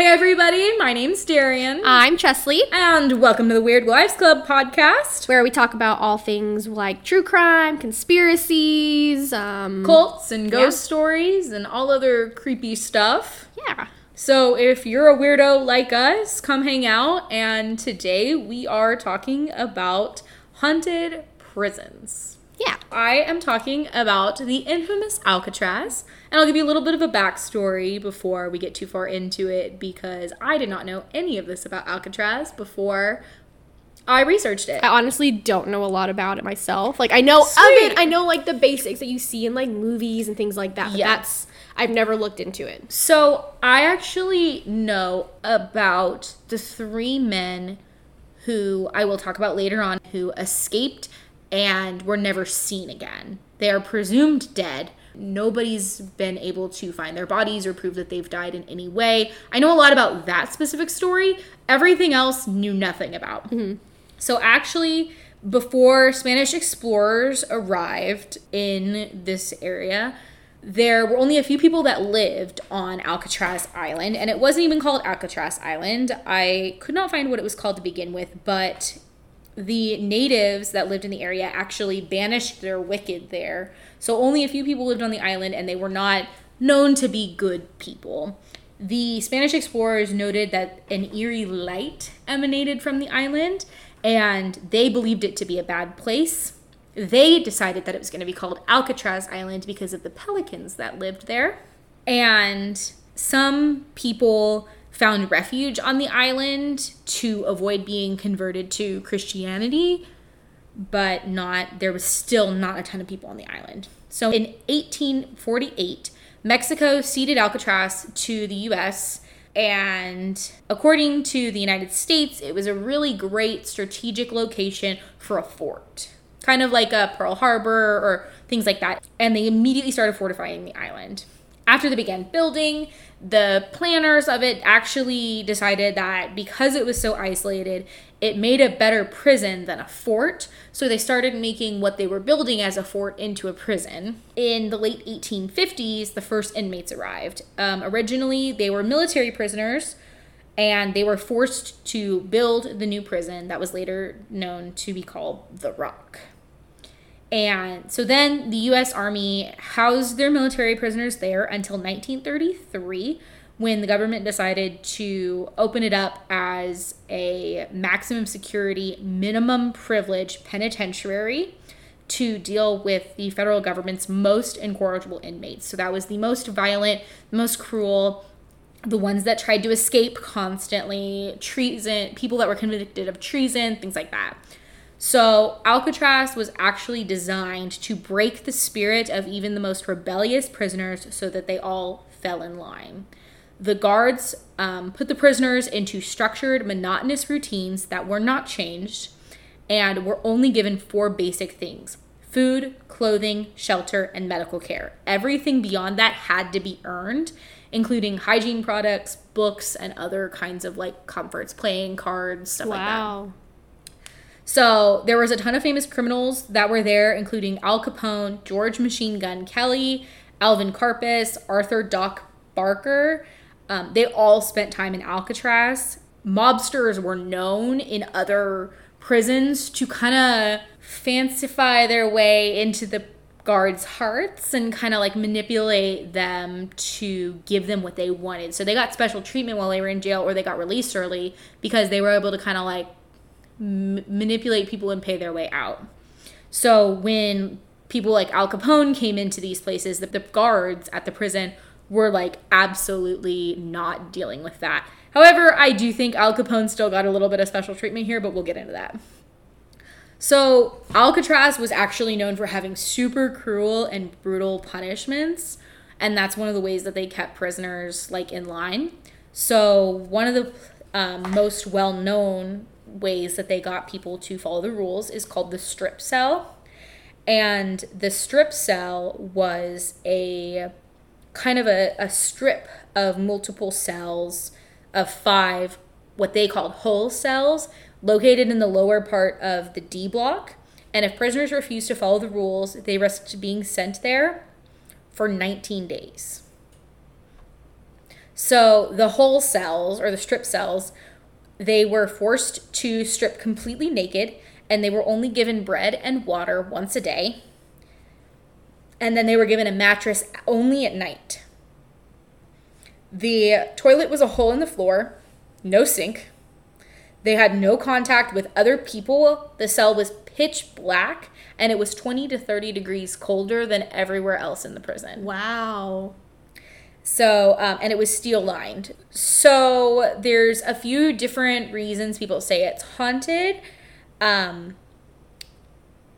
Hey everybody, my name's Darrian. I'm Chesleigh, and welcome to the Weird Wives Club podcast. where we talk about all things like true crime, conspiracies, um, Cults and ghost Yeah. stories and all other creepy stuff. yeah. So if you're a weirdo like us, come hang out. And today we are talking about haunted prisons. Yeah. I am talking about the infamous Alcatraz, and I'll give you a little bit of a backstory before we get too far into it because I did not know any of this about Alcatraz before I researched it. I honestly don't know a lot about it myself. Like I know Sweet. of it, I know like the basics that you see in like movies and things like that. But Yeah. that's I've never looked into it. So I actually know about the three men who I will talk about later on who escaped and were never seen again. They are presumed dead. Nobody's been able to find their bodies or prove that they've died in any way. I know a lot about that specific story. Everything else knew nothing about. Mm-hmm. So actually, before Spanish explorers arrived in this area, there were only a few people that lived on Alcatraz Island, and it wasn't even called Alcatraz Island. I could not find what it was called to begin with, but the natives that lived in the area actually banished their wicked there. So only a few people lived on the island, and they were not known to be good people. The Spanish explorers noted that an eerie light emanated from the island, and they believed it to be a bad place. They decided that it was going to be called Alcatraz Island because of the pelicans that lived there. And some people found refuge on the island to avoid being converted to Christianity, but not there was still not a ton of people on the island. So in 1848, Mexico ceded Alcatraz to the US and according to the United States, it was a really great strategic location for a fort. Kind of like a Pearl Harbor or things like that. And they immediately started fortifying the island. After they began building, the planners of it actually decided that because it was so isolated, it made a better prison than a fort. So they started making what they were building as a fort into a prison. In the late 1850s, the first inmates arrived. Um, originally, they were military prisoners and they were forced to build the new prison that was later known to be called the Rock. And so then the US Army housed their military prisoners there until 1933 when the government decided to open it up as a maximum security, minimum privilege penitentiary to deal with the federal government's most incorrigible inmates. So that was the most violent, the most cruel, the ones that tried to escape constantly, treason, people that were convicted of treason, things like that. So, Alcatraz was actually designed to break the spirit of even the most rebellious prisoners so that they all fell in line. The guards um, put the prisoners into structured, monotonous routines that were not changed and were only given four basic things food, clothing, shelter, and medical care. Everything beyond that had to be earned, including hygiene products, books, and other kinds of like comforts, playing cards, stuff like that. So there was a ton of famous criminals that were there, including Al Capone, George Machine Gun Kelly, Alvin Karpis, Arthur Doc Barker. Um, they all spent time in Alcatraz. Mobsters were known in other prisons to kind of fancify their way into the guards' hearts and kind of like manipulate them to give them what they wanted. So they got special treatment while they were in jail or they got released early because they were able to kind of like m- manipulate people and pay their way out. So when people like Al Capone came into these places, the, the guards at the prison were like absolutely not dealing with that. However, I do think Al Capone still got a little bit of special treatment here, but we'll get into that. So, Alcatraz was actually known for having super cruel and brutal punishments, and that's one of the ways that they kept prisoners like in line. So, one of the um, most well-known ways that they got people to follow the rules is called the strip cell. And the strip cell was a kind of a, a strip of multiple cells of five, what they called hole cells, located in the lower part of the D block. And if prisoners refused to follow the rules, they risked being sent there for 19 days. So the hole cells or the strip cells, they were forced to strip completely naked and they were only given bread and water once a day. And then they were given a mattress only at night. The toilet was a hole in the floor, no sink. They had no contact with other people. The cell was pitch black and it was 20 to 30 degrees colder than everywhere else in the prison. Wow. So, um, and it was steel lined. So, there's a few different reasons people say it's haunted. Um,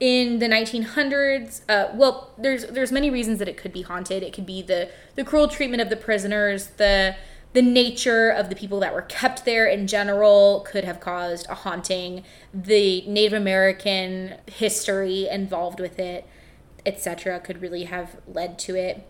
in the 1900s, uh, well, there's there's many reasons that it could be haunted. It could be the the cruel treatment of the prisoners, the the nature of the people that were kept there in general could have caused a haunting. The Native American history involved with it, etc., could really have led to it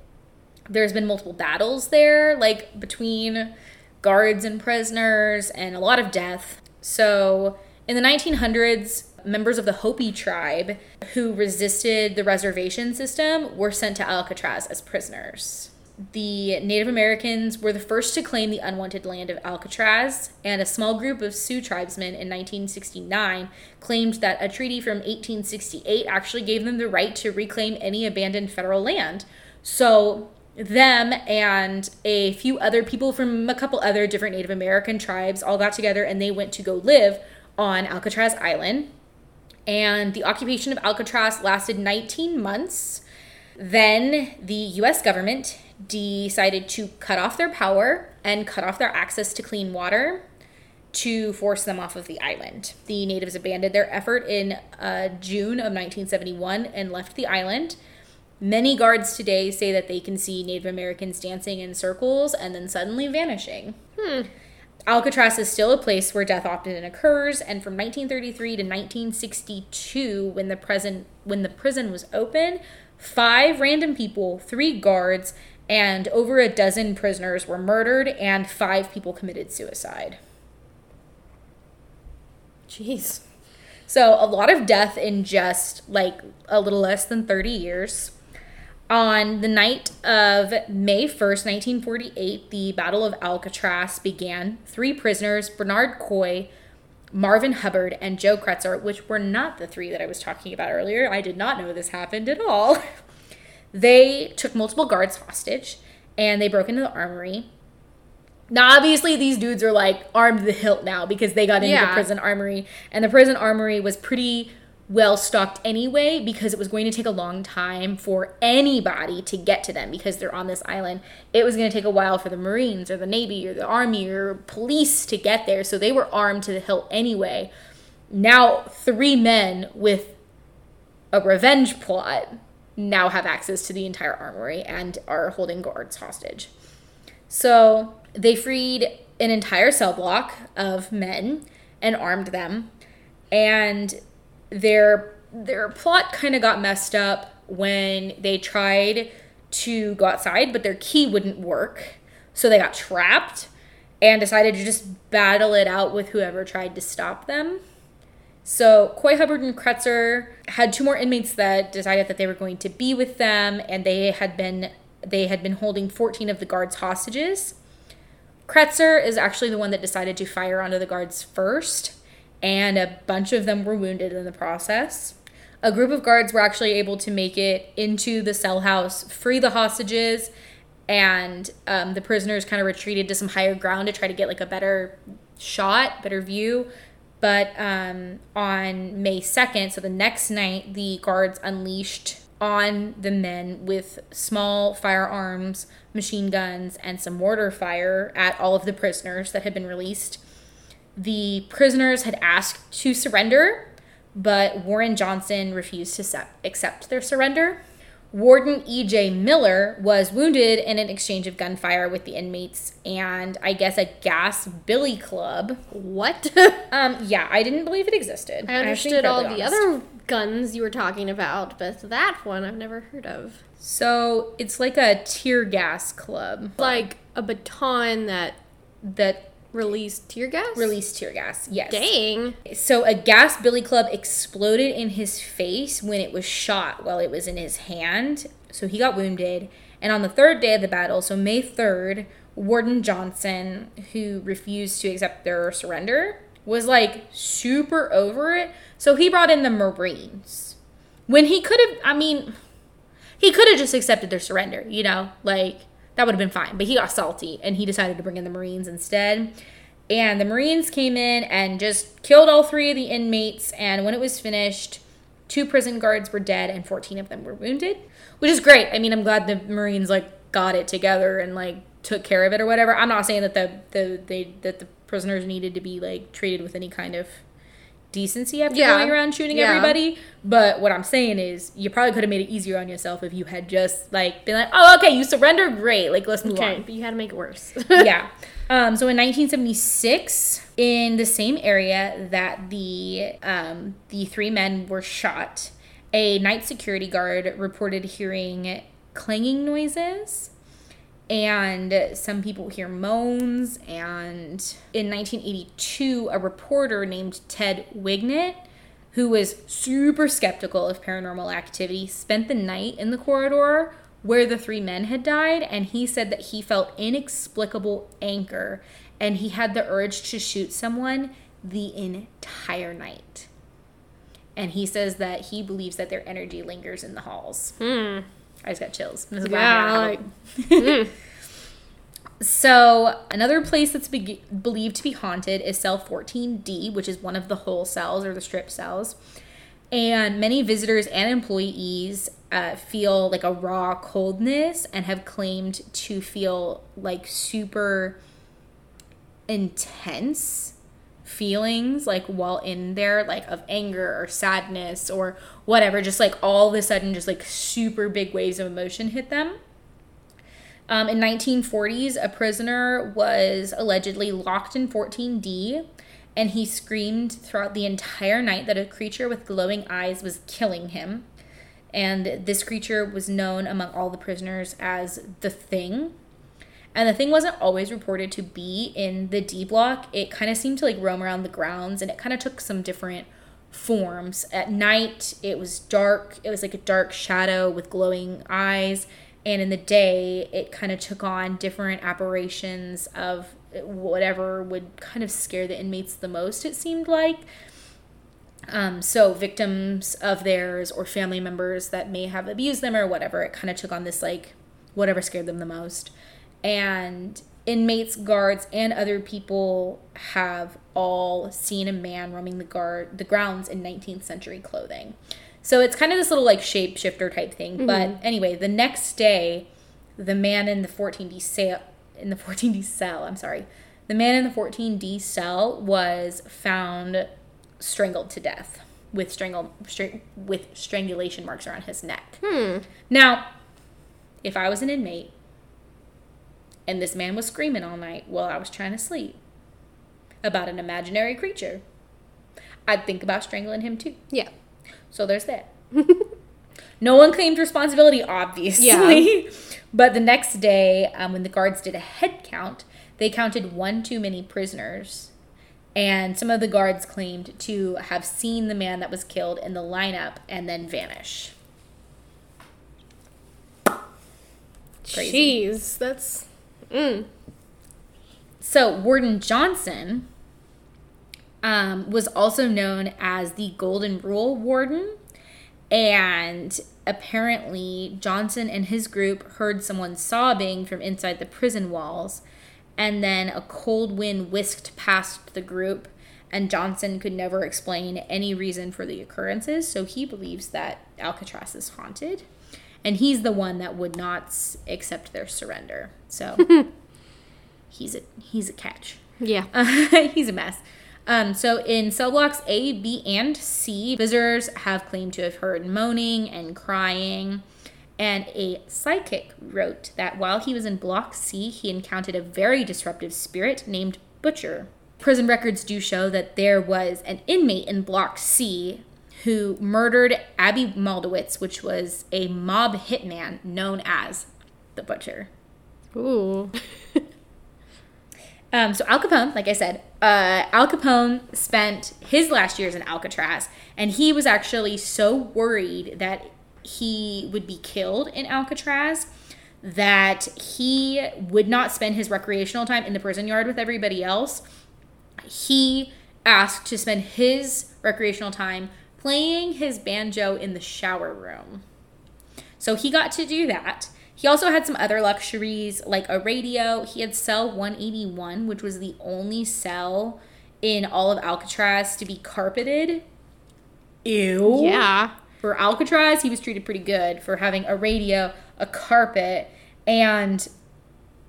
there's been multiple battles there, like between guards and prisoners, and a lot of death. So, in the 1900s, members of the Hopi tribe who resisted the reservation system were sent to Alcatraz as prisoners. The Native Americans were the first to claim the unwanted land of Alcatraz, and a small group of Sioux tribesmen in 1969 claimed that a treaty from 1868 actually gave them the right to reclaim any abandoned federal land. So, them and a few other people from a couple other different Native American tribes all got together and they went to go live on Alcatraz Island. And the occupation of Alcatraz lasted 19 months. Then the US government decided to cut off their power and cut off their access to clean water to force them off of the island. The natives abandoned their effort in uh, June of 1971 and left the island. Many guards today say that they can see Native Americans dancing in circles and then suddenly vanishing. Hmm. Alcatraz is still a place where death often occurs, and from 1933 to 1962, when the prison when the prison was open, five random people, three guards, and over a dozen prisoners were murdered, and five people committed suicide. Jeez. So a lot of death in just like a little less than 30 years. On the night of May 1st, 1948, the Battle of Alcatraz began. Three prisoners, Bernard Coy, Marvin Hubbard, and Joe Cretzer, which were not the three that I was talking about earlier. I did not know this happened at all. they took multiple guards hostage and they broke into the armory. Now, obviously, these dudes are like armed to the hilt now because they got into Yeah. the prison armory, and the prison armory was pretty well stocked anyway because it was going to take a long time for anybody to get to them because they're on this island. It was going to take a while for the Marines or the Navy or the Army or police to get there, so they were armed to the hilt anyway. Now, three men with a revenge plot now have access to the entire armory and are holding guards hostage. So they freed an entire cell block of men and armed them. And their their plot kind of got messed up when they tried to go outside, but their key wouldn't work. So they got trapped and decided to just battle it out with whoever tried to stop them. So Coy Hubbard and Cretzer had two more inmates that decided that they were going to be with them, and they had been they had been holding 14 of the guards hostages. Cretzer is actually the one that decided to fire onto the guards first, and a bunch of them were wounded in the process. A group of guards were actually able to make it into the cell house, free the hostages, and um, the prisoners kind of retreated to some higher ground to try to get like a better shot, better view. But um, on May 2nd, so the next night, the guards unleashed on the men with small firearms, machine guns, and some mortar fire at all of the prisoners that had been released. The prisoners had asked to surrender, but Warren Johnson refused to accept their surrender. Warden E.J. Miller was wounded in an exchange of gunfire with the inmates and I guess a gas billy club. What? Um, yeah, I didn't believe it existed. I have to be understood all incredibly the other guns you were talking about, but that one I've never heard of. So it's like a tear gas club Like a baton that that released tear gas? released tear gas. Yes. Dang. So a gas billy club exploded in his face when it was shot while it was in his hand. So he got wounded. And on the third day of the battle, so May 3rd, Warden Johnson, who refused to accept their surrender, was like super over it. So he brought in the Marines. When he could have, I mean, he could have just accepted their surrender, you know, like that would have been fine. But he got salty and he decided to bring in the Marines instead. And the Marines came in and just killed all three of the inmates. And when it was finished, two prison guards were dead and 14 of them were wounded, which is great. I mean, I'm glad the Marines like got it together and like took care of it or whatever. I'm not saying that the the they that the prisoners needed to be like treated with any kind of decency after Yeah. going around shooting Yeah. everybody. But what I'm saying is, you probably could have made it easier on yourself if you had just like been like, "Oh, okay, you surrender, great. Like, let's move Okay, on." but you had to make it worse. yeah. Um, so in 1976, in the same area that the um, the three men were shot, a night security guard reported hearing clanging noises, and some people hear moans. And in 1982, a reporter named Ted Wignett, who was super skeptical of paranormal activity, spent the night in the corridor where the three men had died, and he said that he felt inexplicable anger and he had the urge to shoot someone the entire night. And he says that he believes that their energy lingers in the halls. Hmm. I just got chills. This is Yeah, like, have so, another place that's be- believed to be haunted is cell 14D, which is one of the hole cells or the strip cells. And many visitors and employees uh, feel like a raw coldness and have claimed to feel like super intense feelings like while in there like of anger or sadness or whatever just like all of a sudden just like super big waves of emotion hit them um, in 1940s, a prisoner was allegedly locked in 14D, and he screamed throughout the entire night that a creature with glowing eyes was killing him. And this creature was known among all the prisoners as the Thing. And the Thing wasn't always reported to be in the D block. It kind of seemed to like roam around the grounds, and it kind of took some different forms. At night, it was dark. It was like a dark shadow with glowing eyes and in the day it kind of took on different apparitions of whatever would kind of scare the inmates the most it seemed like um, so victims of theirs or family members that may have abused them or whatever it kind of took on this like whatever scared them the most and inmates guards and other people have all seen a man roaming the guard the grounds in 19th century clothing so it's kind of this little like shapeshifter type thing. Mm-hmm. But anyway, the next day, the man in the 14D cell in the 14D cell, I'm sorry, the man in the 14D cell was found strangled to death with strangled stra- with strangulation marks around his neck. Hmm. Now, if I was an inmate and this man was screaming all night while I was trying to sleep about an imaginary creature, I'd think about strangling him too. yeah. So there's that. no one claimed responsibility, obviously. Yeah. but the next day, um, when the guards did a head count, they counted one too many prisoners. And some of the guards claimed to have seen the man that was killed in the lineup and then vanish. Crazy. Jeez, that's. Mm. So Warden Johnson um, was also known as the Golden Rule Warden, and apparently Johnson and his group heard someone sobbing from inside the prison walls, and then a cold wind whisked past the group, and Johnson could never explain any reason for the occurrences, so he believes that Alcatraz is haunted. And he's the one that would not accept their surrender. So he's a he's a catch. Yeah. he's a mess. Um, so in cell blocks A, B, and C, visitors have claimed to have heard moaning and crying. And a psychic wrote that while he was in block C, he encountered a very disruptive spirit named Butcher. Prison records do show that there was an inmate in block C who murdered Abie Maldowitz, which was a mob hitman known as the Butcher. Ooh. Um, so Al Capone, like I said, uh, Al Capone spent his last years in Alcatraz, and he was actually so worried that he would be killed in Alcatraz that he would not spend his recreational time in the prison yard with everybody else. He asked to spend his recreational time playing his banjo in the shower room. So he got to do that. He also had some other luxuries like a radio. He had cell 181, which was the only cell in all of Alcatraz to be carpeted. Ew. Yeah. For Alcatraz, he was treated pretty good for having a radio, a carpet, and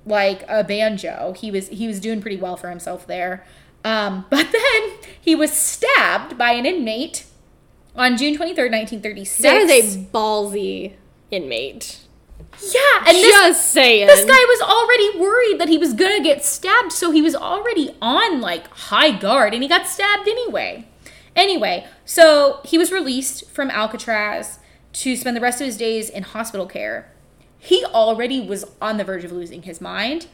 like a banjo. He was he was doing pretty well for himself there. Um, but then he was stabbed by an inmate on June 23rd, 1936. That is a ballsy inmate. Yeah, and this, Just saying. this guy was already worried that he was gonna get stabbed, so he was already on like high guard, and he got stabbed anyway. Anyway, so he was released from Alcatraz to spend the rest of his days in hospital care. He already was on the verge of losing his mind.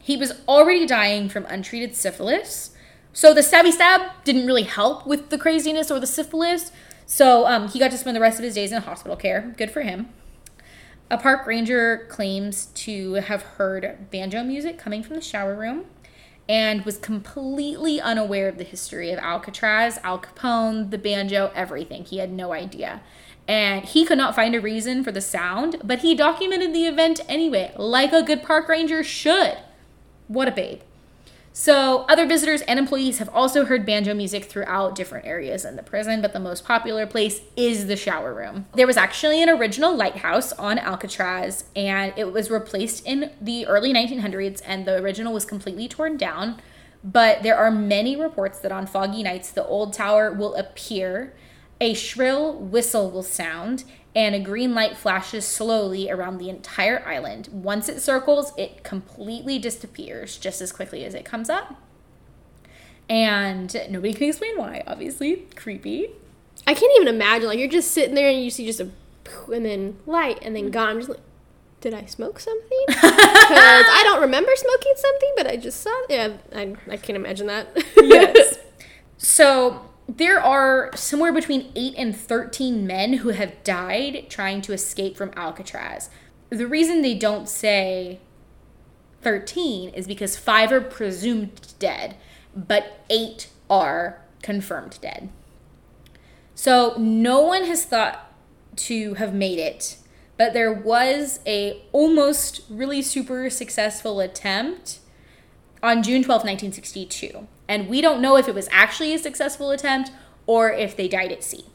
He was already dying from untreated syphilis. So the stabby stab didn't really help with the craziness or the syphilis. So um, he got to spend the rest of his days in hospital care. Good for him. A park ranger claims to have heard banjo music coming from the shower room and was completely unaware of the history of Alcatraz, Al Capone, the banjo, everything. He had no idea. And he could not find a reason for the sound, but he documented the event anyway, like a good park ranger should. What a babe. So, other visitors and employees have also heard banjo music throughout different areas in the prison, but the most popular place is the shower room. There was actually an original lighthouse on Alcatraz, and it was replaced in the early 1900s, and the original was completely torn down. But there are many reports that on foggy nights, the old tower will appear, a shrill whistle will sound, and a green light flashes slowly around the entire island. Once it circles, it completely disappears just as quickly as it comes up. And nobody can explain why, obviously. Creepy. I can't even imagine. Like, you're just sitting there and you see just a and then light and then mm. gone. I'm just like, did I smoke something? Because I don't remember smoking something, but I just saw. Yeah, I, I can't imagine that. yes. So there are somewhere between 8 and 13 men who have died trying to escape from Alcatraz. The reason they don't say 13 is because 5 are presumed dead, but 8 are confirmed dead. So no one has thought to have made it, but there was a almost really super successful attempt on June 12, 1962. And we don't know if it was actually a successful attempt or if they died at sea.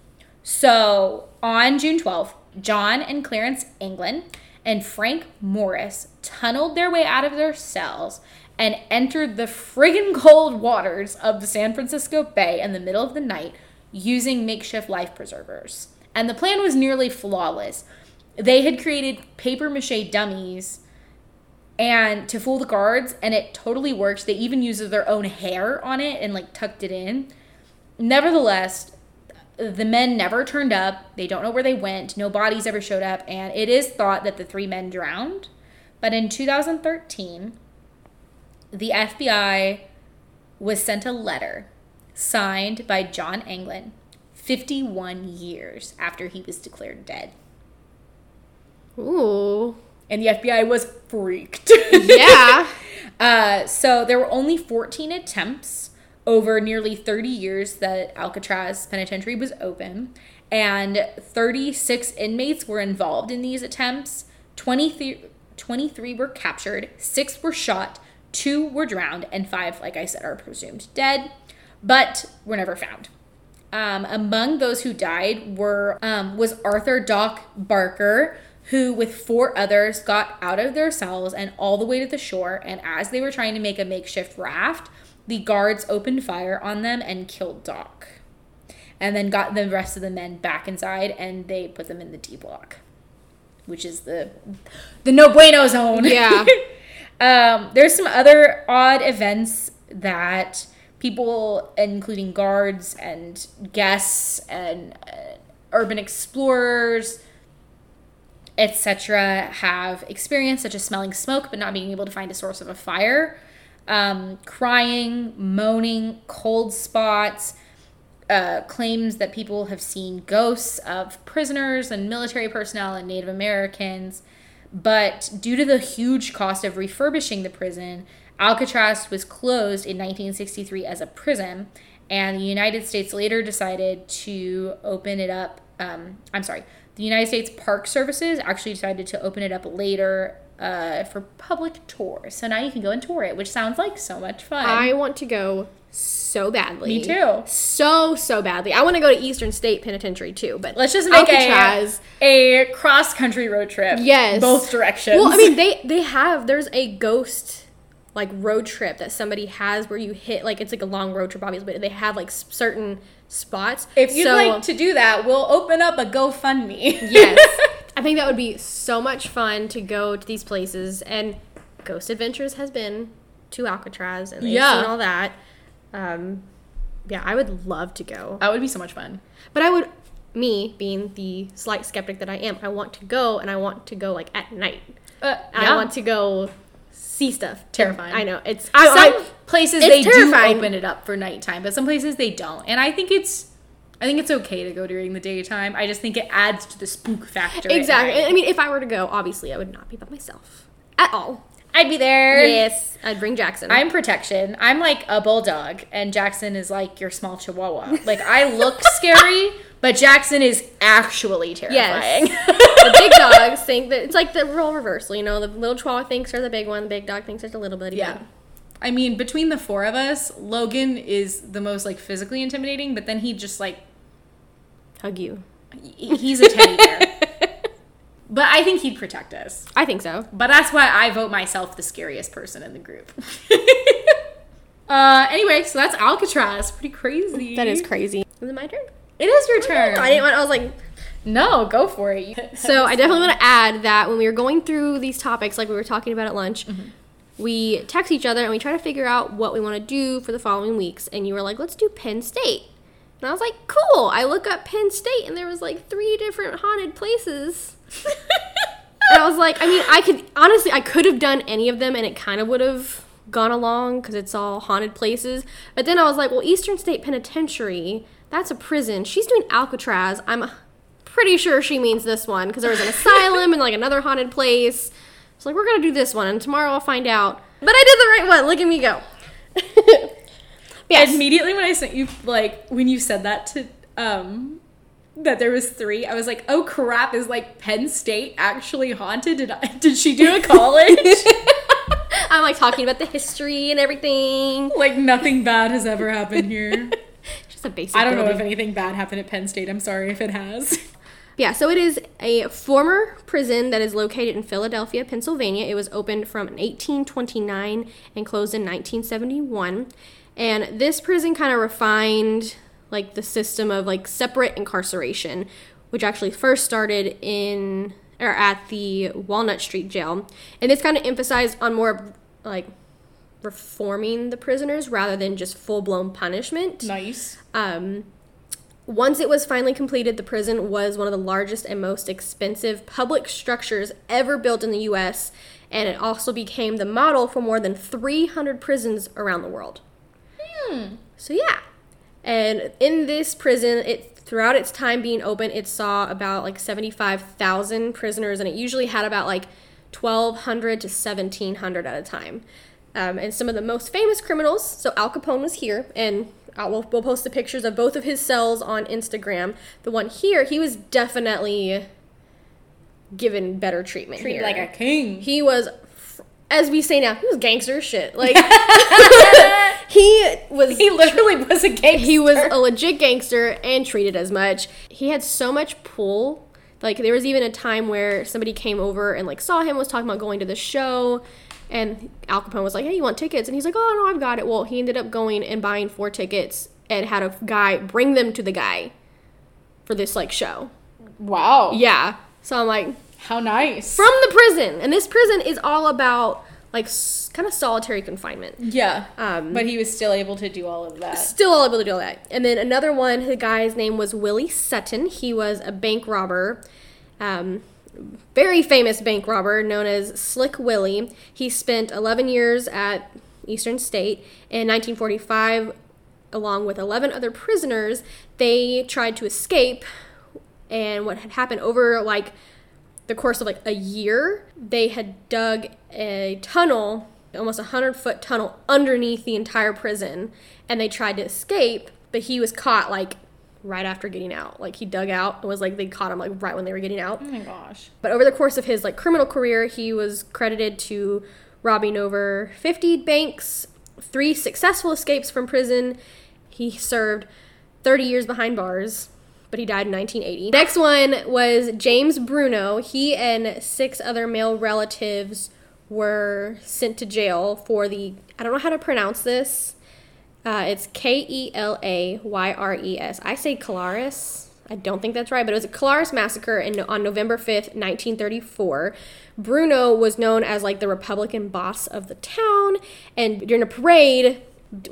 So on June 12th, John and Clarence Anglin and Frank Morris tunneled their way out of their cells and entered the friggin' cold waters of the San Francisco Bay in the middle of the night using makeshift life preservers. And the plan was nearly flawless. They had created paper mache dummies and to fool the guards and it totally works. They even used their own hair on it and like tucked it in. Nevertheless the men never turned up. They don't know where they went. No bodies ever showed up. And it is thought that the three men drowned. But in 2013 the fbi was sent a letter signed by john anglin 51 years after he was declared dead. Ooh. And the FBI was freaked. Yeah. uh, so there were only 14 attempts over nearly 30 years that Alcatraz Penitentiary was open, and 36 inmates were involved in these attempts. 23, 23 were captured, six were shot, two were drowned, and five, like I said, are presumed dead, but were never found. Um, among those who died were um, was Arthur Doc Barker, who with four others got out of their cells and all the way to the shore. And as they were trying to make a makeshift raft, the guards opened fire on them and killed Doc, and then got the rest of the men back inside and they put them in the D block, which is the the no bueno zone. Yeah. um, there's some other odd events that people, including guards and guests and uh, urban explorers, etc., have experienced, such as smelling smoke but not being able to find a source of a fire, um, crying, moaning, cold spots, uh, claims that people have seen ghosts of prisoners and military personnel and Native Americans. But due to the huge cost of refurbishing the prison, Alcatraz was closed in 1963 as a prison, and the United States later decided to open it up. Um, I'm sorry, the United States Park Services actually decided to open it up later uh, for public tours. So now you can go and tour it, which sounds like so much fun. I want to go so badly. Me too. So so badly. I want to go to Eastern State Penitentiary too. But Let's just make Alcatraz. a, a cross country road trip. Yes. Both directions. Well, I mean, they they have. There's a ghost like road trip that somebody has where you hit like it's like a long road trip, obviously, but they have like certain spots. if you'd So- like to do that, we'll open up a GoFundMe. yes, I think that would be so much fun to go to these places. And Ghost Adventures has been to Alcatraz, and they've Yeah. seen all that. Um, yeah, I would love to go. that would be so much fun. But I would, me being the slight skeptic that I am, I want to go and I want to go like at night. Uh, I want to go see stuff. Terrifying. I know it's. I, some I, places it's they terrifying. do open it up for nighttime, but some places they don't. And I think it's I think it's okay to go during the daytime. I just think it adds to the spook factor. exactly. I mean, if I were to go, obviously I would not be by myself at all. I'd be there. Yes, I'd bring Jackson. I'm protection. I'm like a bulldog, and Jackson is like your small chihuahua. Like I look scary, but Jackson is actually terrifying. the big dogs think that it's like the role reversal. You know, the little chihuahua thinks they're the big one. The big dog thinks they're little bitty yeah. one. I mean, between the four of us, Logan is the most like physically intimidating, but then he just like Hug you. he's a teddy bear. but I think he'd protect us. I think so. But that's why I vote myself the scariest person in the group. uh, anyway, so that's Alcatraz. Pretty crazy. That is crazy. Is it my turn? It is your turn. I didn't want. I was like, No, go for it. So I definitely want to add that when we were going through these topics, like we were talking about at lunch, we text each other and we try to figure out what we want to do for the following weeks. And you were like, "Let's do Penn State," and I was like, "Cool." I look up Penn State and there was like three different haunted places. and I was like, I mean, I could honestly, I could have done any of them, and it kind of would have gone along because it's all haunted places. But then I was like, well, Eastern State Penitentiary, that's a prison. She's doing Alcatraz. I'm pretty sure she means this one because there was an asylum and like another haunted place. So like, we're gonna do this one, and tomorrow I'll find out. But I did the right one. Look at me go. yes. Immediately when I sent you like when you said that to um that there was three, I was like, oh crap, is like Penn State actually haunted? Did I did she do a college? I'm like talking about the history and everything. like nothing bad has ever happened here. Just a basic. I don't know if anything bad happened at Penn State. I'm sorry if it has. Yeah, so it is a former prison that is located in Philadelphia, Pennsylvania. It was opened from 1829 and closed in 1971. And this prison kind of refined like the system of like separate incarceration, which actually first started in or at the Walnut Street jail. And this kind of emphasized on more like reforming the prisoners rather than just full-blown punishment. nice. Um, once it was finally completed, the prison was one of the largest and most expensive public structures ever built in the U.S., and it also became the model for more than 300 prisons around the world. So yeah, and in this prison, it throughout its time being open, it saw about like 75,000 prisoners, and it usually had about like 1,200 to 1,700 at a time. Um, and some of the most famous criminals. So Al Capone was here, and I'll, we'll, we'll post the pictures of both of his cells on Instagram. The one here, he was definitely given better treatment Treated here. like a king. He was, as we say now, he was gangster shit. Like he was. He literally was a gangster. He was a legit gangster and treated as much. He had so much pull. Like there was even a time where somebody came over and like saw him was talking about going to the show, and Al Capone was like, "Hey, you want tickets?" And he's like, "Oh no, I've got it." Well, he ended up going and buying four tickets and had a guy bring them to the guy for this like show. wow. Yeah. So I'm like, How nice. from the prison, and this prison is all about like s- kind of solitary confinement. yeah. Um, but he was still able to do all of that. Still able to do all that. And then another one, the guy's name was Willie Sutton. He was a bank robber, um, very famous bank robber known as Slick Willie. He spent 11 years at Eastern State. In 1945, along with 11 other prisoners, they tried to escape. And what had happened over like the course of like a year, they had dug a tunnel, almost a 100 foot tunnel underneath the entire prison. And they tried to escape, but he was caught like right after getting out. Like he dug out and was like they caught him like right when they were getting out. Oh my gosh. But over the course of his like criminal career, he was credited to robbing over 50 banks, three successful escapes from prison. He served 30 years behind bars, but he died in 1980. Next one was James Bruno. He and six other male relatives were sent to jail for the I don't know how to pronounce this. Uh, it's K E L A Y R E S. I say Calaris. I don't think that's right, but it was a Calaris massacre in, on November 5th, 1934. Bruno was known as like the Republican boss of the town, and during a parade,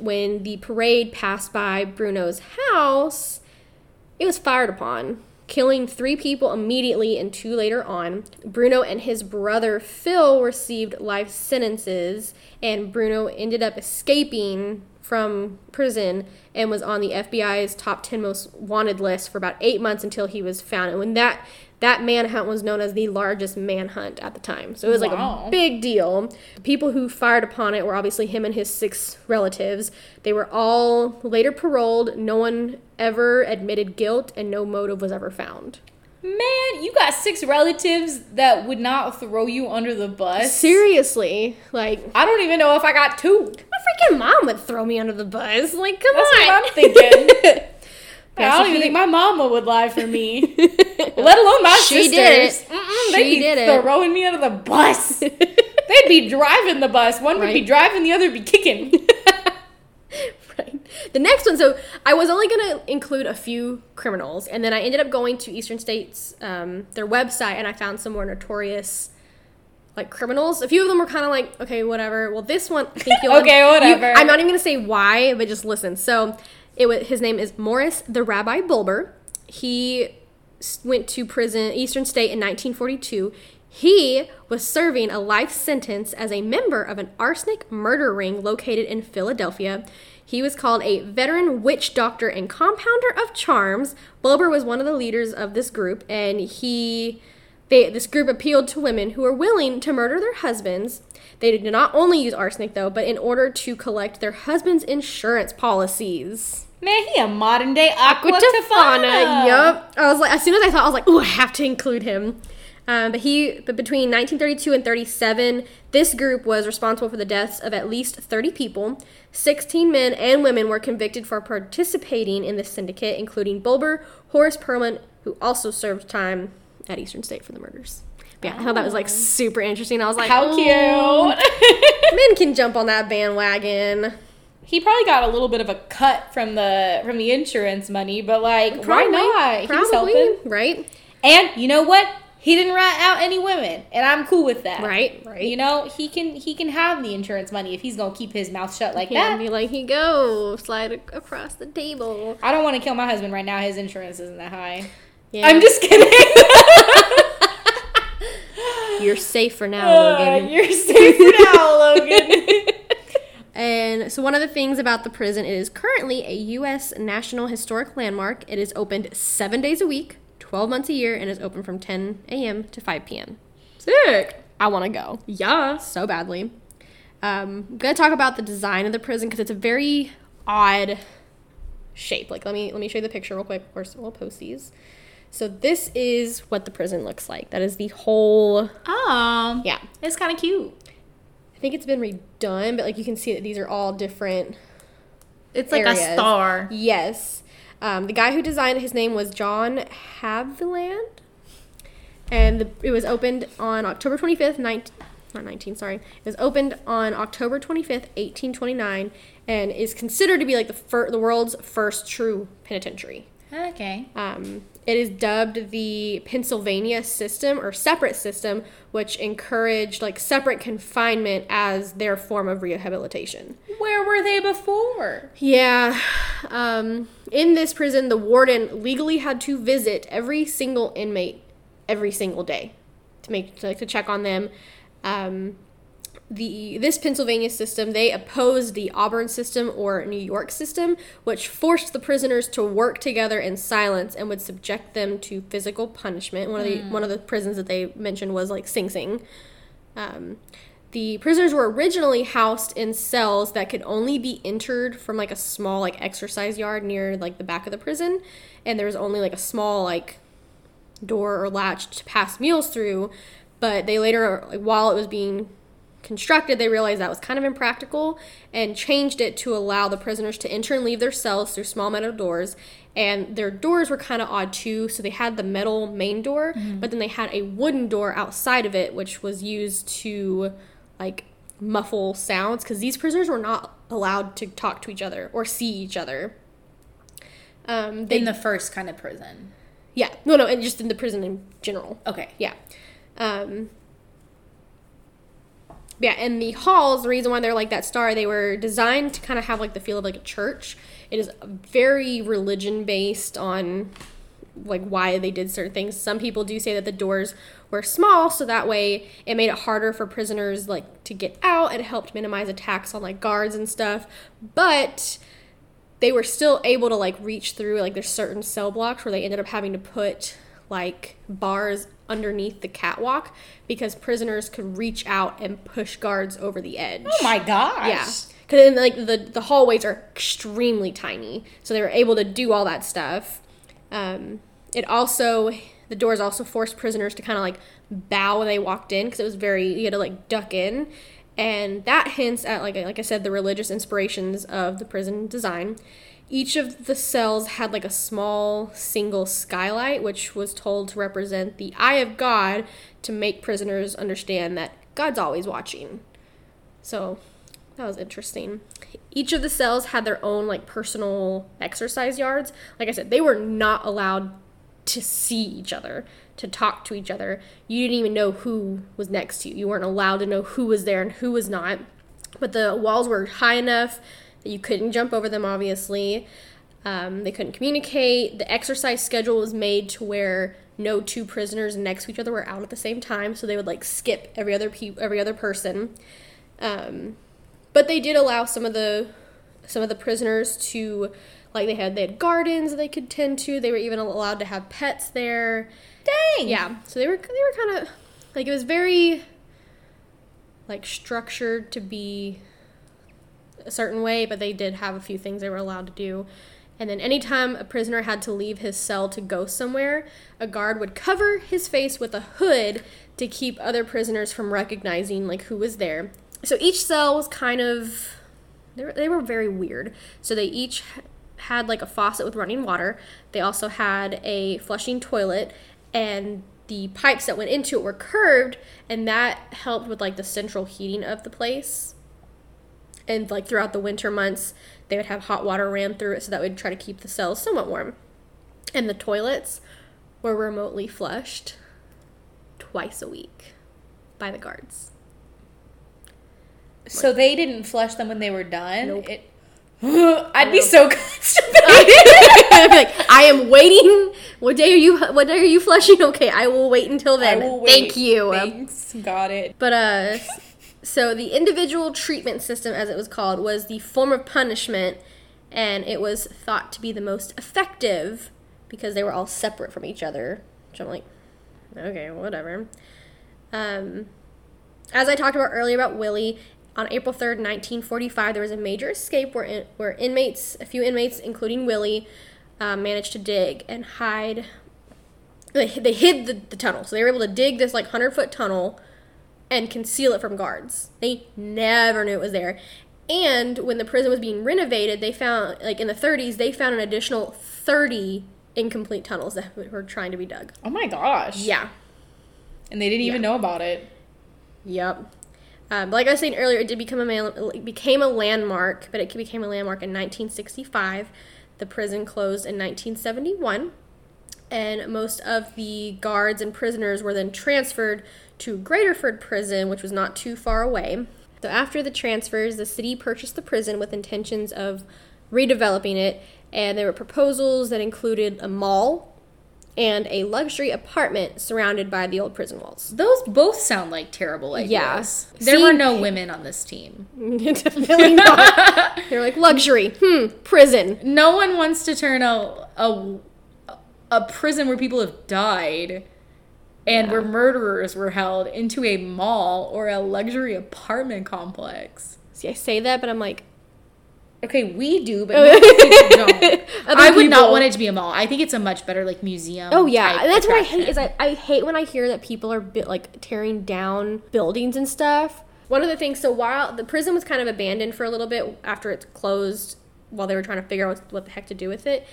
when the parade passed by Bruno's house, it was fired upon, killing three people immediately and two later on. Bruno and his brother Phil received life sentences, and Bruno ended up escaping from prison and was on the FBI's top 10 most wanted list for about 8 months until he was found. And when that that manhunt was known as the largest manhunt at the time. So it was like Wow. a big deal. The people who fired upon it were obviously him and his six relatives. They were all later paroled. No one ever admitted guilt and no motive was ever found. Man, you got six relatives that would not throw you under the bus. Seriously, like I don't even know if I got two. my freaking mom would throw me under the bus. Like, come That's on. That's what I'm thinking. I don't even think my mama would lie for me, let alone my She sisters. did it. Mm-mm, She they'd be did it. throwing me under the bus. They'd be driving the bus. One would be driving, the other would be kicking. Right. The next one, so I was only going to include a few criminals, and then I ended up going to Eastern States, um, their website, and I found some more notorious, like criminals. A few of them were kind of like, okay, whatever. Well, this one, I think you'll Okay, you- whatever. I'm not even going to say why, but just listen. So, it was his name is Morris the Rabbi Bolber. He went to prison, Eastern State, in 1942. He was serving a life sentence as a member of an arsenic murder ring located in Philadelphia. He was called a veteran witch doctor and compounder of charms. Bolber was one of the leaders of this group, and he they, this group appealed to women who were willing to murder their husbands. They did not only use arsenic though, but in order to collect their husbands' insurance policies. Man, he a modern day Aqua. Yep. I was like, as soon as I thought, I was like, oh, I have to include him. Um, but he, but between 1932 and 37, this group was responsible for the deaths of at least 30 people. 16 men and women were convicted for participating in the syndicate, including Bolber, Horace Perlman, who also served time at Eastern State for the murders. But yeah, I thought that was like super interesting. I was like, How "Oh, cute. men can jump on that bandwagon. he probably got a little bit of a cut from the from the insurance money, but like, why Probably, not? He's Probably, helping. right? And you know what? He didn't rat out any women, and I'm cool with that. Right, right. You know, he can he can have the insurance money if he's gonna keep his mouth shut like Yeah, that. be like, he go, slide across the table. I don't want to kill my husband right now. His insurance isn't that high. Yeah. I'm just kidding. You're safe for now, Uh, Logan. you're safe for now, Logan. And so, one of the things about the prison, it is currently a U.S. National Historic Landmark. It is opened seven days a week, 12 months a year, and is open from 10 a.m. to 5 p.m. Sick. I want to go Yeah. so badly. Um, I'm gonna talk about the design of the prison because it's a very odd shape. Like, let me let me show you the picture real quick. Of course, we'll post these. So this is what the prison looks like. That is the whole. Um. Yeah, It's kind of cute. I think it's been redone, but like you can see that these are all different It's like Areas. a star. Yes. Um, the guy who designed his name was John Haviland. And the, it was opened on October 25th, 19, not 19, sorry. It was opened on October 25th, 1829, and is considered to be like the, fir- the world's first true penitentiary. Okay. Um, it is dubbed the Pennsylvania system or separate system, which encouraged like separate confinement as their form of rehabilitation. Where were they before? Yeah. Um, in this prison, the warden legally had to visit every single inmate every single day to make to, like, to check on them. Um, the this Pennsylvania system they opposed the Auburn system or New York system, which forced the prisoners to work together in silence and would subject them to physical punishment. One of the one of the prisons that they mentioned was like Sing Sing. Um, the prisoners were originally housed in cells that could only be entered from like a small like exercise yard near like the back of the prison, and there was only like a small like door or latch to pass meals through. But they later, like, while it was being constructed, they realized that was kind of impractical and changed it to allow the prisoners to enter and leave their cells through small metal doors. And their doors were kind of odd too. So they had the metal main door, mm-hmm. but then they had a wooden door outside of it, which was used to like muffle sounds because these prisoners were not allowed to talk to each other or see each other. Um, they, In the first kind of prison. yeah, no, no, and just in the prison in general. Okay. Yeah. Um, yeah, and the halls, the reason why they're like that star, they were designed to kind of have like the feel of like a church. It is very religion based on like why they did certain things. Some people do say that the doors were small, so that way it made it harder for prisoners like to get out. It helped minimize attacks on like guards and stuff. But they were still able to like reach through like there's certain cell blocks where they ended up having to put like bars underneath the catwalk because prisoners could reach out and push guards over the edge. Oh my gosh. Yeah. Because then like the the hallways are extremely tiny, so they were able to do all that stuff. Um, it also the doors also forced prisoners to kind of like bow when they walked in because it was very you had to like duck in, and that hints at like like I said the religious inspirations of the prison design. Each of the cells had like a small single skylight, which was told to represent the eye of God to make prisoners understand that God's always watching. So that was interesting. Each of the cells had their own like personal exercise yards. Like I said, they were not allowed to see each other, to talk to each other. You didn't even know who was next to you. You weren't allowed to know who was there and who was not. But the walls were high enough that you couldn't jump over them, obviously. Um, they couldn't communicate. The exercise schedule was made to where no two prisoners next to each other were out at the same time, so they would like skip every other pe- every other person. Um, but they did allow some of the some of the prisoners to like they had they had gardens they could tend to. They were even allowed to have pets there. Dang. Yeah, so they were they were kind of like it was very like structured to be a certain way, but they did have a few things they were allowed to do. And then anytime a prisoner had to leave his cell to go somewhere, a guard would cover his face with a hood to keep other prisoners from recognizing like who was there. So each cell was kind of they were, they were very weird. So they each had like a faucet with running water. They also had a flushing toilet and the pipes that went into it were curved and that helped with like the central heating of the place and like throughout the winter months they would have hot water ran through it so that would try to keep the cells somewhat warm and the toilets were remotely flushed twice a week by the guards So they didn't flush them when they were done. Nope. It, I'd be so constipated. I'd be like i am waiting what day are you what day are you flushing okay i will wait until then wait. thank you Thanks. Got it. But uh so the individual treatment system as it was called was the form of punishment and it was thought to be the most effective because they were all separate from each other. Which I'm like, okay, whatever. Um as I talked about earlier about Willie, on April 3rd, 1945, there was a major escape where, in, where inmates, a few inmates, including Willie, uh, managed to dig and hide. They, they hid the, the tunnel. So they were able to dig this like 100 foot tunnel and conceal it from guards. They never knew it was there. And when the prison was being renovated, they found, like in the 30s, they found an additional 30 incomplete tunnels that were trying to be dug. Oh my gosh. Yeah. And they didn't even know about it. Yep. Um, like I was saying earlier, it did become a became a landmark, but it became a landmark in 1965. The prison closed in 1971, and most of the guards and prisoners were then transferred to Graterford Prison, which was not too far away. So after the transfers, the city purchased the prison with intentions of redeveloping it, and there were proposals that included a mall, and a luxury apartment surrounded by the old prison walls. Those both sound like terrible ideas. Yeah. There were no women on this team. Definitely not. They're like luxury. Hmm. Prison. No one wants to turn a a, a prison where people have died and Yeah. where murderers were held into a mall or a luxury apartment complex. See, I say that, but I'm like, Okay, we do, but people. I would not want it to be a mall. I think it's a much better like museum. Oh yeah, that's what I hate. Is. I, I hate when I hear that people are bit like tearing down buildings and stuff. One of the things, so while the prison was kind of abandoned for a little bit after it's closed, while they were trying to figure out what, what the heck to do with it,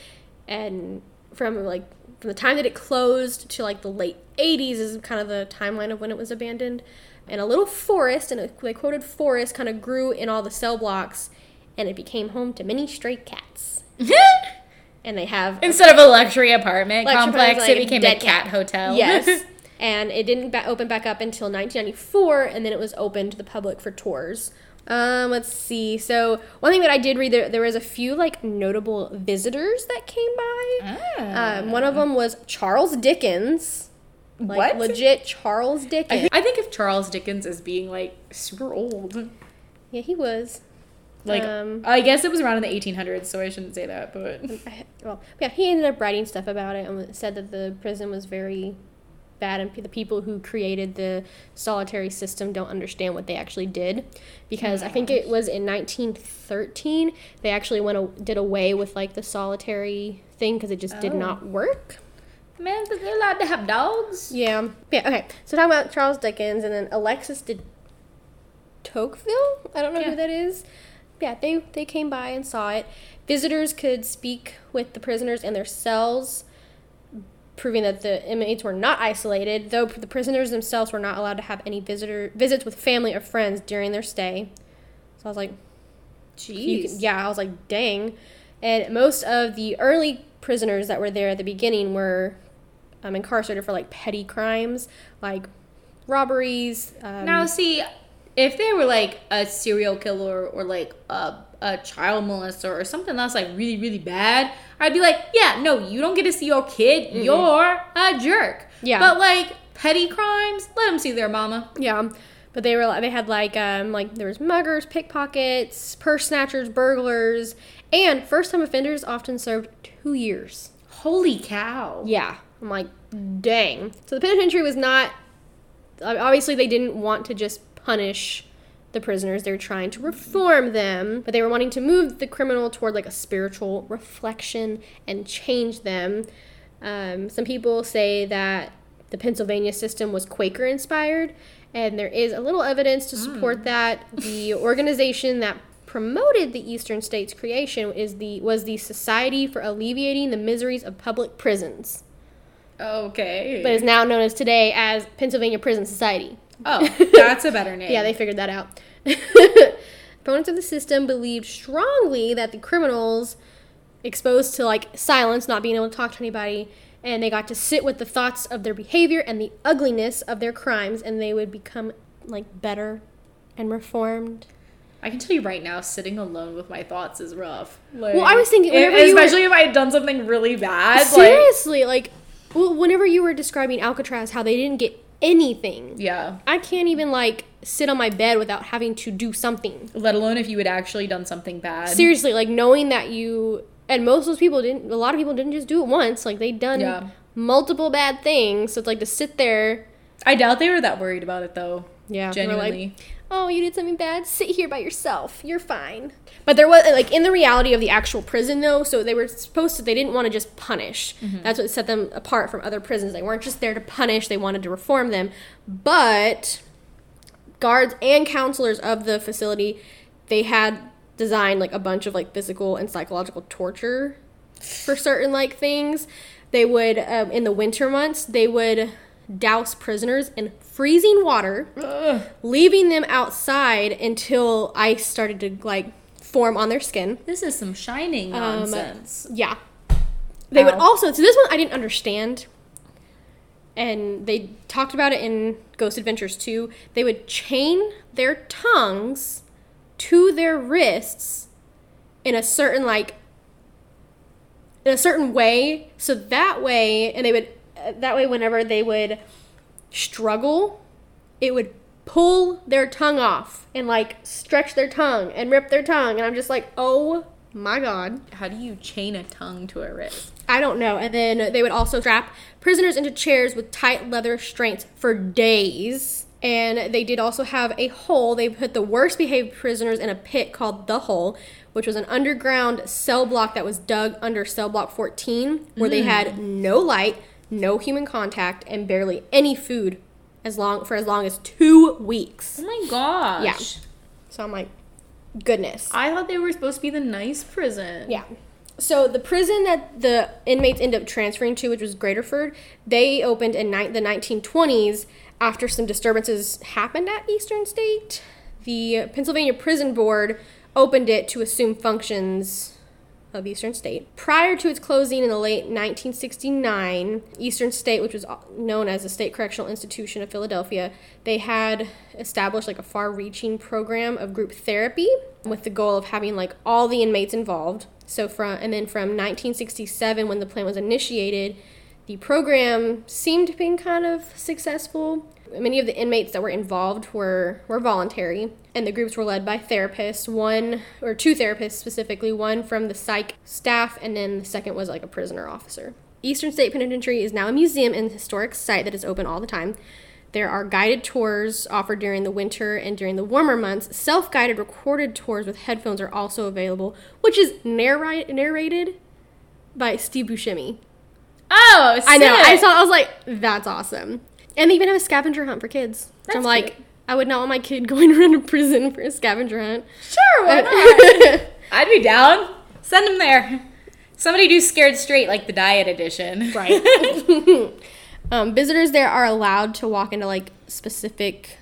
and from like from the time that it closed to like the late '80s is kind of the timeline of when it was abandoned. And a little forest, and a, they quoted forest, kind of grew in all the cell blocks, and it became home to many stray cats. And they have Instead of a luxury apartment Luxury complex, apartment, it became a cat, hotel. Yes. and it didn't ba- open back up until 1994, and then it was open to the public for tours. Um, let's see. So one thing that I did read there, there was a few like notable visitors that came by. Ah. Um, one of them was Charles Dickens. Like What? legit Charles Dickens. I think of Charles Dickens as being like super old. yeah, he was. Like, Um, I guess it was around in the 1800s, so I shouldn't say that, but I- well, yeah, he ended up writing stuff about it and said that the prison was very bad, and the people who created the solitary system don't understand what they actually did, because I think it was in 1913 they actually went a- did away with like the solitary thing because it just did Oh. not work. man, but they're allowed to have dogs. Yeah, yeah. Okay, so talking about Charles Dickens and then Alexis de Tocqueville. I don't know Yeah. who that is. Yeah, they they came by and saw it. Visitors could speak with the prisoners in their cells, proving that the inmates were not isolated. Though the prisoners themselves were not allowed to have any visitor visits with family or friends during their stay. So I was like, Jeez. can, yeah, I was like, dang. And most of the early prisoners that were there at the beginning were um, incarcerated for like petty crimes, like robberies. Um, Now, see, if they were like a serial killer or like a, a child molester or something that's like really, really bad, I'd be like, yeah, no, you don't get to see your kid. You're a jerk. Yeah. But like petty crimes, let them see their mama. yeah, but they were like they had like um like there was muggers, pickpockets, purse snatchers, burglars, and first time offenders often served two years. Holy cow. Yeah, I'm like, dang. So the penitentiary was not. Obviously, they didn't want to just punish the prisoners. They were trying to reform them, but they were wanting to move the criminal toward like a spiritual reflection and change them. Um, some people say that the Pennsylvania system was Quaker inspired, and there is a little evidence to support that. The organization that promoted the Eastern States creation is the was the Society for Alleviating the Miseries of Public Prisons, Okay. but is now known as today as Pennsylvania Prison Society. Oh, that's a better name. Yeah, they figured that out. Opponents of the system believed strongly that the criminals exposed to like silence, not being able to talk to anybody, and they got to sit with the thoughts of their behavior and the ugliness of their crimes, and they would become like better and reformed. I can tell you right now, sitting alone with my thoughts is rough. Like, Well, I was thinking, whenever you were- especially if I had done something really bad. Like, Seriously, like, well, whenever you were describing Alcatraz, how they didn't get anything, yeah. I can't even like sit on my bed without having to do something. Let alone if you had actually done something bad. seriously like knowing that you and most of those people didn't a lot of people didn't just do it once like they'd done Yeah. multiple bad things so it's like to sit there I doubt they were that worried about it though. yeah Genuinely. like oh you did something bad? Sit here by yourself. You're fine. But there was like in the reality of the actual prison though so they were supposed to they didn't want to just punish. That's what set them apart from other prisons. They weren't just there to punish they wanted to reform them. But guards and counselors of the facility they had designed like a bunch of like physical and psychological torture for certain like things. They would um, in the winter months they would douse prisoners in freezing water Ugh. leaving them outside until ice started to like form on their skin This is some shining Um, nonsense. yeah. They would also so this one I didn't understand. And they talked about it in Ghost Adventures 2. They would chain their tongues to their wrists in a certain like in a certain way. So that way, and they would, uh, that way, whenever they would struggle, it would pull their tongue off and like stretch their tongue and rip their tongue. And I'm just like, oh my God. How do you chain a tongue to a wrist? I don't know. And then they would also strap prisoners into chairs with tight leather restraints for days. And they did also have a hole. They put the worst behaved prisoners in a pit called the Hole, which was an underground cell block that was dug under cell block 14, where they mm. had no light, no human contact, and barely any food as long for as long as two weeks. Oh my gosh. Yeah. So I'm like, goodness. I thought they were supposed to be the nice prison. Yeah. So the prison that the inmates ended up transferring to, which was Graterford, they opened in ni- the 1920s after some disturbances happened at Eastern State. The Pennsylvania Prison Board opened it to assume functions of Eastern State. Prior to its closing in the late 1969, Eastern State, which was known as the State Correctional Institution of Philadelphia, they had established like a far-reaching program of group therapy with the goal of having like all the inmates involved. So from and then from 1967 when the plan was initiated, the program seemed to be kind of successful. Many of the inmates that were involved were, were voluntary, and the groups were led by therapists, one or two therapists specifically, one from the psych staff, and then the second was like a prisoner officer. Eastern State Penitentiary is now a museum and historic site that is open all the time. There are guided tours offered during the winter and during the warmer months. Self guided recorded tours with headphones are also available, which is narr- narrated by Steve Buscemi. Oh, I know. I saw. I was like, that's awesome. And they even have a scavenger hunt for kids. Which I'm That's like, cute. I would not want my kid going around a prison for a scavenger hunt. Sure, why not? I'd be down. Send them there. Somebody do Scared Straight like the diet edition. Right. um, visitors there are allowed to walk into like specific,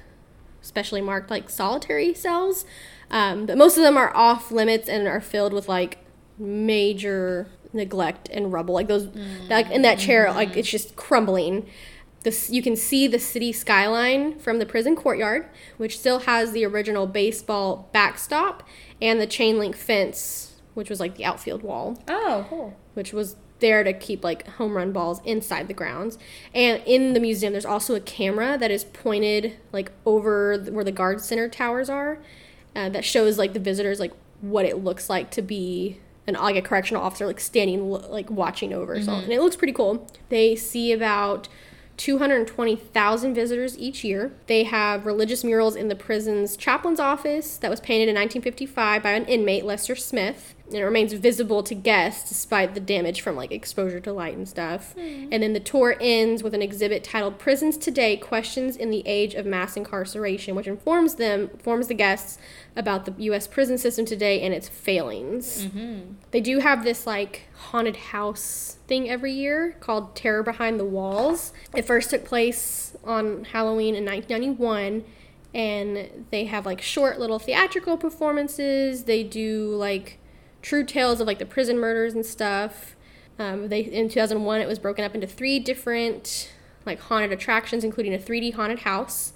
specially marked like solitary cells. Um, but most of them are off limits and are filled with like major neglect and rubble. Like those, like in that chair, like it's just crumbling. This you can see the city skyline from the prison courtyard, which still has the original baseball backstop and the chain link fence, which was like the outfield wall Oh, cool. which was there to keep like home run balls inside the grounds. And in the museum, there's also a camera that is pointed like over where the guard center towers are, uh, that shows like the visitors like what it looks like to be an like a correctional officer like standing like watching over something. And it looks pretty cool. They see about 220,000 visitors each year. They have religious murals in the prison's chaplain's office that was painted in 1955 by an inmate, Lester Smith. And it remains visible to guests despite the damage from like exposure to light and stuff. Hmm. And then the tour ends with an exhibit titled Prisons Today Questions in the Age of Mass Incarceration, which informs them, informs the guests about the US prison system today and its failings. Mm-hmm. They do have this like haunted house thing every year called Terror Behind the Walls. It first took place on Halloween in 1991 and they have like short little theatrical performances. They do like true tales of like the prison murders and stuff. Um, they in 2001 it was broken up into three different like haunted attractions including a 3D haunted house.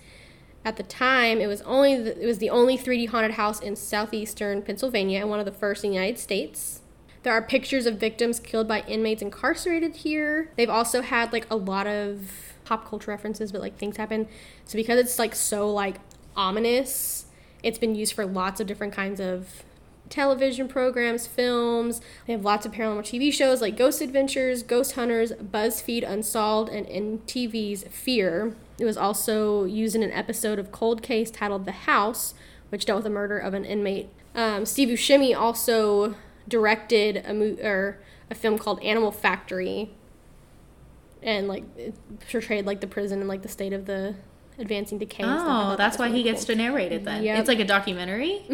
At the time, it was only the, it was the only 3D haunted house in southeastern Pennsylvania and one of the first in the United States. There are pictures of victims killed by inmates incarcerated here. They've also had like a lot of pop culture references, but like things happen. So because it's like so like ominous, it's been used for lots of different kinds of television programs, films. They have lots of paranormal TV shows like Ghost Adventures, Ghost Hunters, BuzzFeed Unsolved, and MTV's Fear. It was also used in an episode of Cold Case titled The House, which dealt with the murder of an inmate. Um, Steve Buscemi also directed a mo- or a film called Animal Factory, and like portrayed like the prison and like the state of the advancing decay. and stuff. I Oh, that's that why he really gets cool. to narrate it then. Yep. It's like a documentary.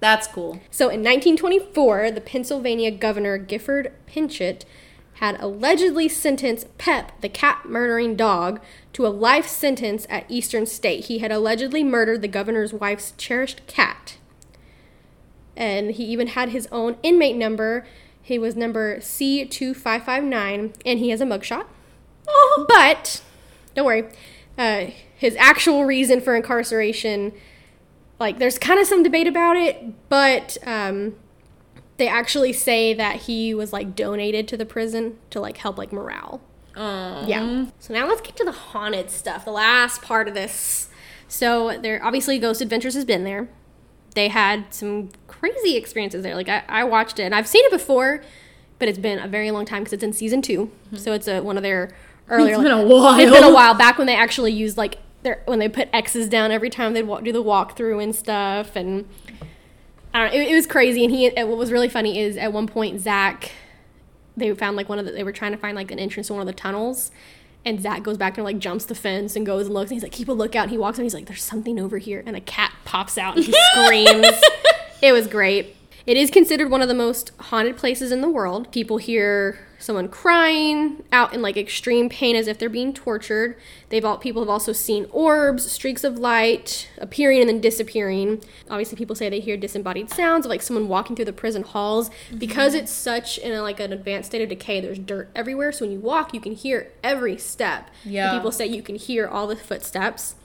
That's cool. So in 1924, the Pennsylvania governor Gifford Pinchot had allegedly sentenced Pep, the cat murdering dog, to a life sentence at Eastern State. He had allegedly murdered the governor's wife's cherished cat. And he even had his own inmate number. He was number C2559, and he has a mugshot. Oh. But, don't worry, uh, his actual reason for incarceration like there's kind of some debate about it but um, They actually say that he was like donated to the prison to like help like morale. Oh. Yeah. So now let's get to the haunted stuff, the last part of this. So there obviously Ghost Adventures has been there. They had some crazy experiences there. Like I, I watched it and I've seen it before, but it's been a very long time because it's in season 2 So it's a, one of their earlier. Mm-hmm. It's been a while. It's been a while back when they actually used like their when they put X's down every time they'd walk, do the walkthrough and stuff and. I don't know, it, it was crazy, and he. What was really funny is at one point Zach, they found like one of the. They were trying to find like an entrance to one of the tunnels, and Zach goes back and like jumps the fence and goes and looks, and he's like, "Keep a lookout." And he walks and he's like, "There's something over here," and a cat pops out and he screams. It was great. It is considered one of the most haunted places in the world. People hear someone crying out in like extreme pain as if they're being tortured. They've all people have also seen orbs, streaks of light appearing and then disappearing. Obviously, people say they hear disembodied sounds of like someone walking through the prison halls mm-hmm. because it's such in a, like an advanced state of decay. There's dirt everywhere, so when you walk, you can hear every step. And Yeah. people say you can hear all the footsteps.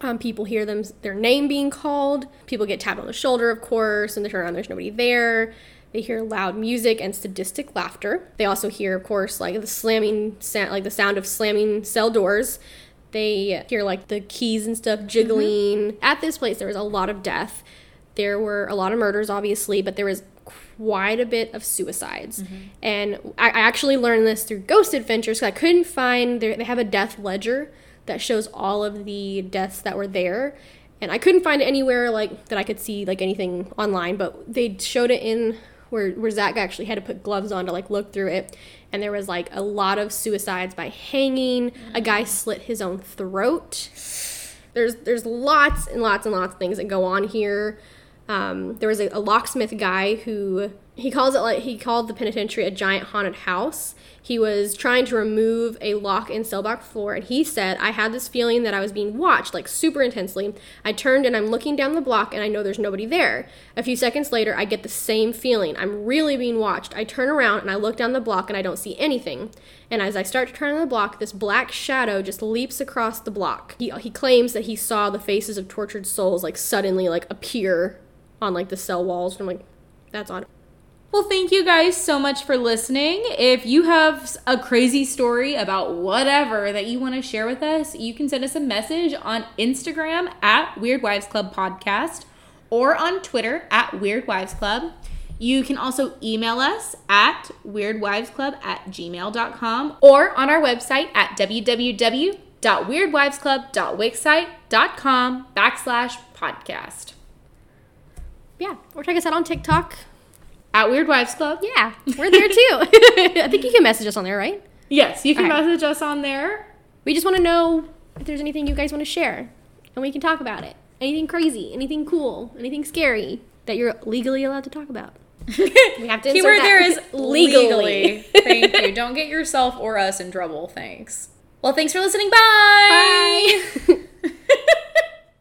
Um, people hear them their name being called. People get tapped on the shoulder, of course, and they turn around. There's nobody there. They hear loud music and sadistic laughter. They also hear, of course, like the slamming sound, like the sound of slamming cell doors. They hear like the keys and stuff jiggling. At this place, there was a lot of death. There were a lot of murders, obviously, but there was quite a bit of suicides. And I, I actually learned this through Ghost Adventures because I couldn't find they have a death ledger that shows all of the deaths that were there. And I couldn't find it anywhere like that I could see like anything online, but they showed it in where where Zach actually had to put gloves on to like look through it. And there was like a lot of suicides by hanging. A guy slit his own throat there's there's lots and lots and lots of things that go on here. Um, there was a, a locksmith guy who he calls it like he called the penitentiary a giant haunted house. He was trying to remove a lock in cellblock floor, and he said, "I had this feeling that I was being watched, like super intensely. I turned and I'm looking down the block, and I know there's nobody there. A few seconds later, I get the same feeling. I'm really being watched. I turn around and I look down the block, and I don't see anything. And as I start to turn on the block, this black shadow just leaps across the block. He, he claims that he saw the faces of tortured souls like suddenly like appear on like the cell walls. And I'm like, that's odd. Well, thank you guys so much for listening. If you have a crazy story about whatever that you want to share with us, you can send us a message on Instagram at Weird Wives Club Podcast or on Twitter at Weird Wives Club. You can also email us at weirdwivesclub at gmail.com or on our website at www.weirdwivesclub.wixsite.com backslash podcast. Yeah. Or check us out on TikTok. At Weird Wives Club. Yeah, we're there too. I think you can message us on there, right? Yes, you can right. message us on there. We just want to know if there's anything you guys want to share, and we can talk about it. Anything crazy, anything cool, anything scary that you're legally allowed to talk about. We have to Keyword there is Legally. legally. Thank you. Don't get yourself or us in trouble. Thanks. Well, thanks for listening. Bye. Bye.